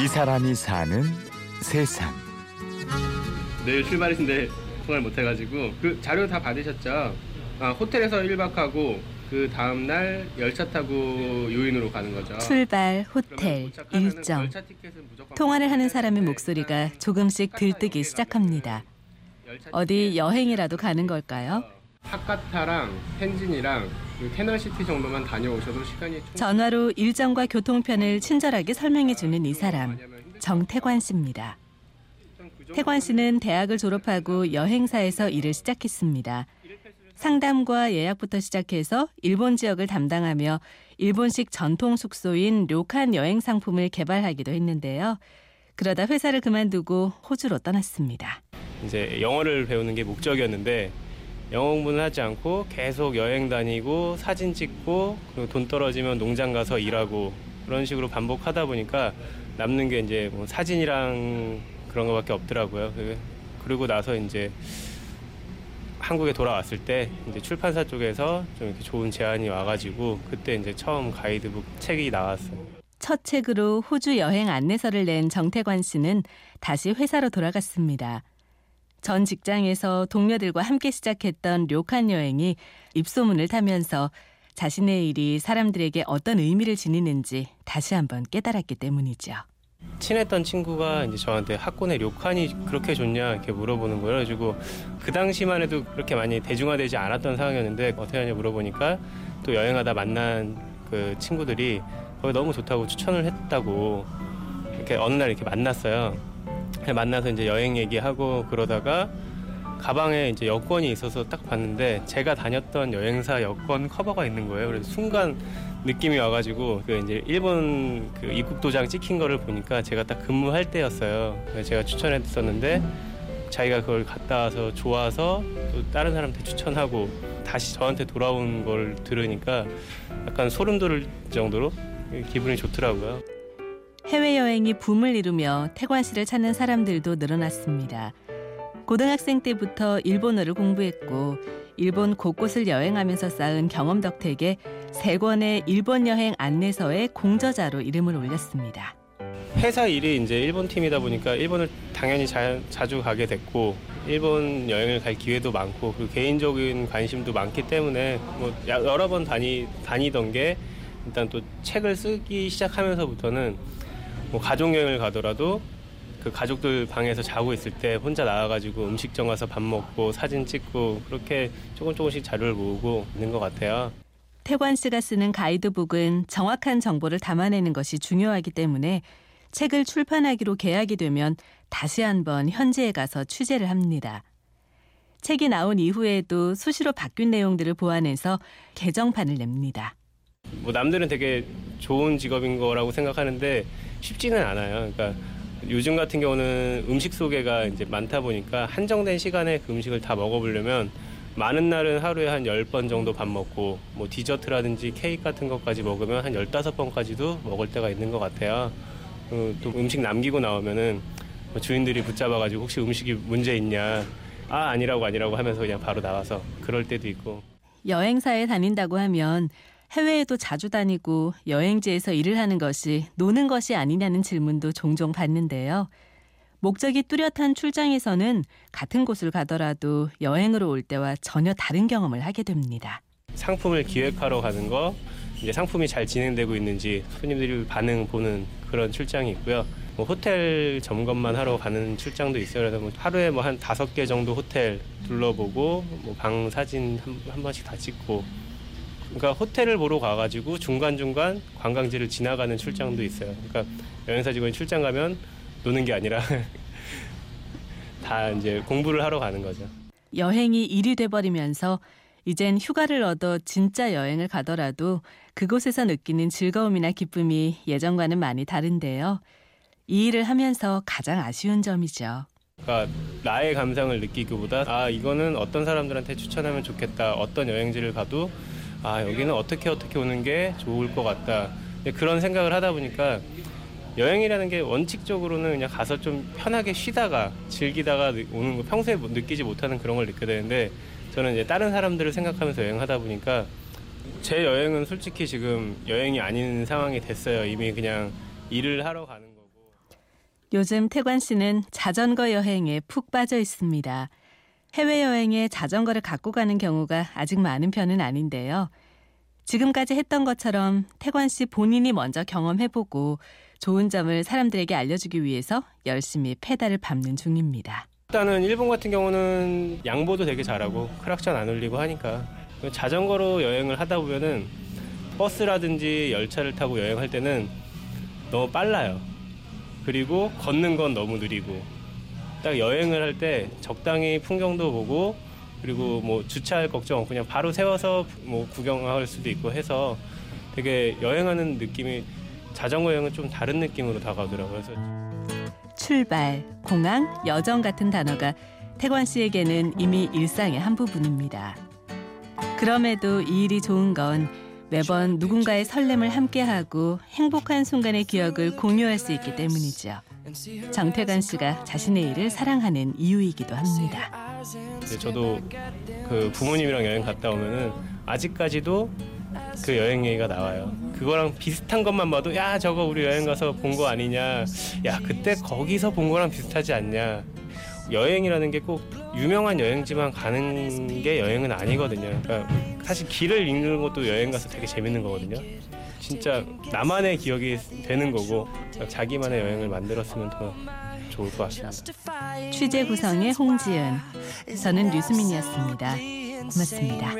이 사람이 사는 세상. 내일 출발인데 통화를 못 해가지고 그 자료 다 받으셨죠? 아, 호텔에서 1박하고 그 다음 날 열차 타고 유후인으로 가는 거죠. 출발, 호텔, 일정. 열차 티켓은 무조건 통화를 하는 사람의 목소리가 조금씩 들뜨기 시작합니다. 어디 여행이라도 가는 걸까요? 하카타랑 텐진이랑 그 캐널시티 정도만 다녀오셔도 시간이 전화로 일정과 교통편을 친절하게 설명해 주는 이 사람, 정태관 씨입니다. 태관 씨는 대학을 졸업하고 여행사에서 일을 시작했습니다. 상담과 예약부터 시작해서 일본 지역을 담당하며 일본식 전통 숙소인 료칸 여행 상품을 개발하기도 했는데요. 그러다 회사를 그만두고 호주로 떠났습니다. 이제 영어를 배우는 게 목적이었는데 영어 공부는 하지 않고 계속 여행 다니고 사진 찍고 그리고 돈 떨어지면 농장 가서 일하고 그런 식으로 반복하다 보니까 남는 게 이제 뭐 사진이랑 그런 거밖에 없더라고요. 그- 그리고 나서 이제 한국에 돌아왔을 때 이제 출판사 쪽에서 좀 이렇게 좋은 제안이 와가지고 그때 이제 처음 가이드북 책이 나왔어요. 첫 책으로 호주 여행 안내서를 낸 정태관 씨는 다시 회사로 돌아갔습니다. 전 직장에서 동료들과 함께 시작했던 료칸 여행이 입소문을 타면서 자신의 일이 사람들에게 어떤 의미를 지니는지 다시 한번 깨달았기 때문이죠. 친했던 친구가 이제 저한테 학군의 료칸이 그렇게 좋냐 이렇게 물어보는 거예요. 그래가지고 그 당시만 해도 그렇게 많이 대중화되지 않았던 상황이었는데 어떻게 하냐 물어보니까 또 여행하다 만난 그 친구들이 거기 너무 좋다고 추천을 했다고 이렇게 어느 날 이렇게 만났어요. 만나서 이제 여행 얘기하고 그러다가 가방에 이제 여권이 있어서 딱 봤는데 제가 다녔던 여행사 여권 커버가 있는 거예요. 그래서 순간 느낌이 와가지고 그 이제 일본 그 입국 도장 찍힌 거를 보니까 제가 딱 근무할 때였어요. 제가 추천했었는데 자기가 그걸 갔다 와서 좋아서 또 다른 사람한테 추천하고 다시 저한테 돌아온 걸 들으니까 약간 소름 돋을 정도로 기분이 좋더라고요. 해외여행이 붐을 이루며 태관 씨를 찾는 사람들도 늘어났습니다. 고등학생 때부터 일본어를 공부했고 일본 곳곳을 여행하면서 쌓은 경험 덕택에 세 권의 일본 여행 안내서의 공저자로 이름을 올렸습니다. 회사 일이 이제 일본 팀이다 보니까 일본을 당연히 자, 자주 가게 됐고 일본 여행을 갈 기회도 많고 그리고 개인적인 관심도 많기 때문에 뭐 야- 여러 번 다니 다니던 게 일단 또 책을 쓰기 시작하면서부터는 뭐 가족 여행을 가더라도 그 가족들 방에서 자고 있을 때 혼자 나와가지고 음식점 가서 밥 먹고 사진 찍고 그렇게 조금 조금씩 자료를 모으고 있는 것 같아요. 태관 씨가 쓰는 가이드북은 정확한 정보를 담아내는 것이 중요하기 때문에 책을 출판하기로 계약이 되면 다시 한번 현지에 가서 취재를 합니다. 책이 나온 이후에도 수시로 바뀐 내용들을 보완해서 개정판을 냅니다. 뭐 남들은 되게 좋은 직업인 거라고 생각하는데 쉽지는 않아요. 그러니까 요즘 같은 경우는 음식 소개가 이제 많다 보니까 한정된 시간에 그 음식을 다 먹어보려면 많은 날은 하루에 한 10번 정도 밥 먹고 뭐 디저트라든지 케이크 같은 것까지 먹으면 한 15번까지도 먹을 때가 있는 것 같아요. 어, 또 음식 남기고 나오면은 뭐 주인들이 붙잡아가지고 혹시 음식이 문제 있냐 아 아니라고 아니라고 하면서 그냥 바로 나와서 그럴 때도 있고 여행사에 다닌다고 하면 해외에도 자주 다니고 여행지에서 일을 하는 것이 노는 것이 아니냐는 질문도 종종 받는데요. 목적이 뚜렷한 출장에서는 같은 곳을 가더라도 여행으로 올 때와 전혀 다른 경험을 하게 됩니다. 상품을 기획하러 가는 거, 이제 상품이 잘 진행되고 있는지 손님들이 반응 보는 그런 출장이 있고요. 뭐 호텔 점검만 하러 가는 출장도 있어요. 그래서 뭐 하루에 뭐 한 다섯 개 정도 호텔 둘러보고 뭐 방 사진 한, 한 번씩 다 찍고. 그러니까 호텔을 보러 가가지고 중간 중간 관광지를 지나가는 출장도 있어요. 그러니까 여행사 직원이 출장 가면 노는 게 아니라 다 이제 공부를 하러 가는 거죠. 여행이 일이 돼버리면서 이젠 휴가를 얻어 진짜 여행을 가더라도 그곳에서 느끼는 즐거움이나 기쁨이 예전과는 많이 다른데요. 이 일을 하면서 가장 아쉬운 점이죠. 그러니까 나의 감상을 느끼기보다 아 이거는 어떤 사람들한테 추천하면 좋겠다 어떤 여행지를 가도 아 여기는 어떻게 어떻게 오는 게 좋을 것 같다. 근데 그런 생각을 하다 보니까 여행이라는 게 원칙적으로는 그냥 가서 좀 편하게 쉬다가 즐기다가 느- 오는 거 평소에 못- 느끼지 못하는 그런 걸 느껴야 되는데 저는 이제 다른 사람들을 생각하면서 여행하다 보니까 제 여행은 솔직히 지금 여행이 아닌 상황이 됐어요. 이미 그냥 일을 하러 가는 거고. 요즘 태관 씨는 자전거 여행에 푹 빠져 있습니다. 해외여행에 자전거를 갖고 가는 경우가 아직 많은 편은 아닌데요. 지금까지 했던 것처럼 태관 씨 본인이 먼저 경험해보고 좋은 점을 사람들에게 알려주기 위해서 열심히 페달을 밟는 중입니다. 일단은 일본 같은 경우는 양보도 되게 잘하고 크락션 안 울리고 하니까 자전거로 여행을 하다 보면은 버스라든지 열차를 타고 여행할 때는 너무 빨라요. 그리고 걷는 건 너무 느리고 딱 여행을 할 때 적당히 풍경도 보고 그리고 뭐 주차할 걱정 그냥 바로 세워서 뭐 구경할 수도 있고 해서 되게 여행하는 느낌이 자전거 여행은 좀 다른 느낌으로 다가오더라고요. 그래서 출발, 공항, 여정 같은 단어가 태관 씨에게는 이미 일상의 한 부분입니다. 그럼에도 이 일이 좋은 건 매번 누군가의 설렘을 함께하고 행복한 순간의 기억을 공유할 수 있기 때문이죠. 정태관 씨가 자신의 일을 사랑하는 이유이기도 합니다. 근데 저도 그 부모님이랑 여행 갔다 오면은 아직까지도 그 여행 얘기가 나와요. 그거랑 비슷한 것만 봐도 야 저거 우리 여행 가서 본 거 아니냐. 야 그때 거기서 본 거랑 비슷하지 않냐. 여행이라는 게 꼭 유명한 여행지만 가는 게 여행은 아니거든요. 그러니까 사실 길을 읽는 것도 여행 가서 되게 재밌는 거거든요. 진짜 나만의 기억이 되는 거고 자기만의 여행을 만들었으면 더 좋을 것 같습니다. 취재 구성의 홍지은, 저는 류수민이었습니다. 고맙습니다.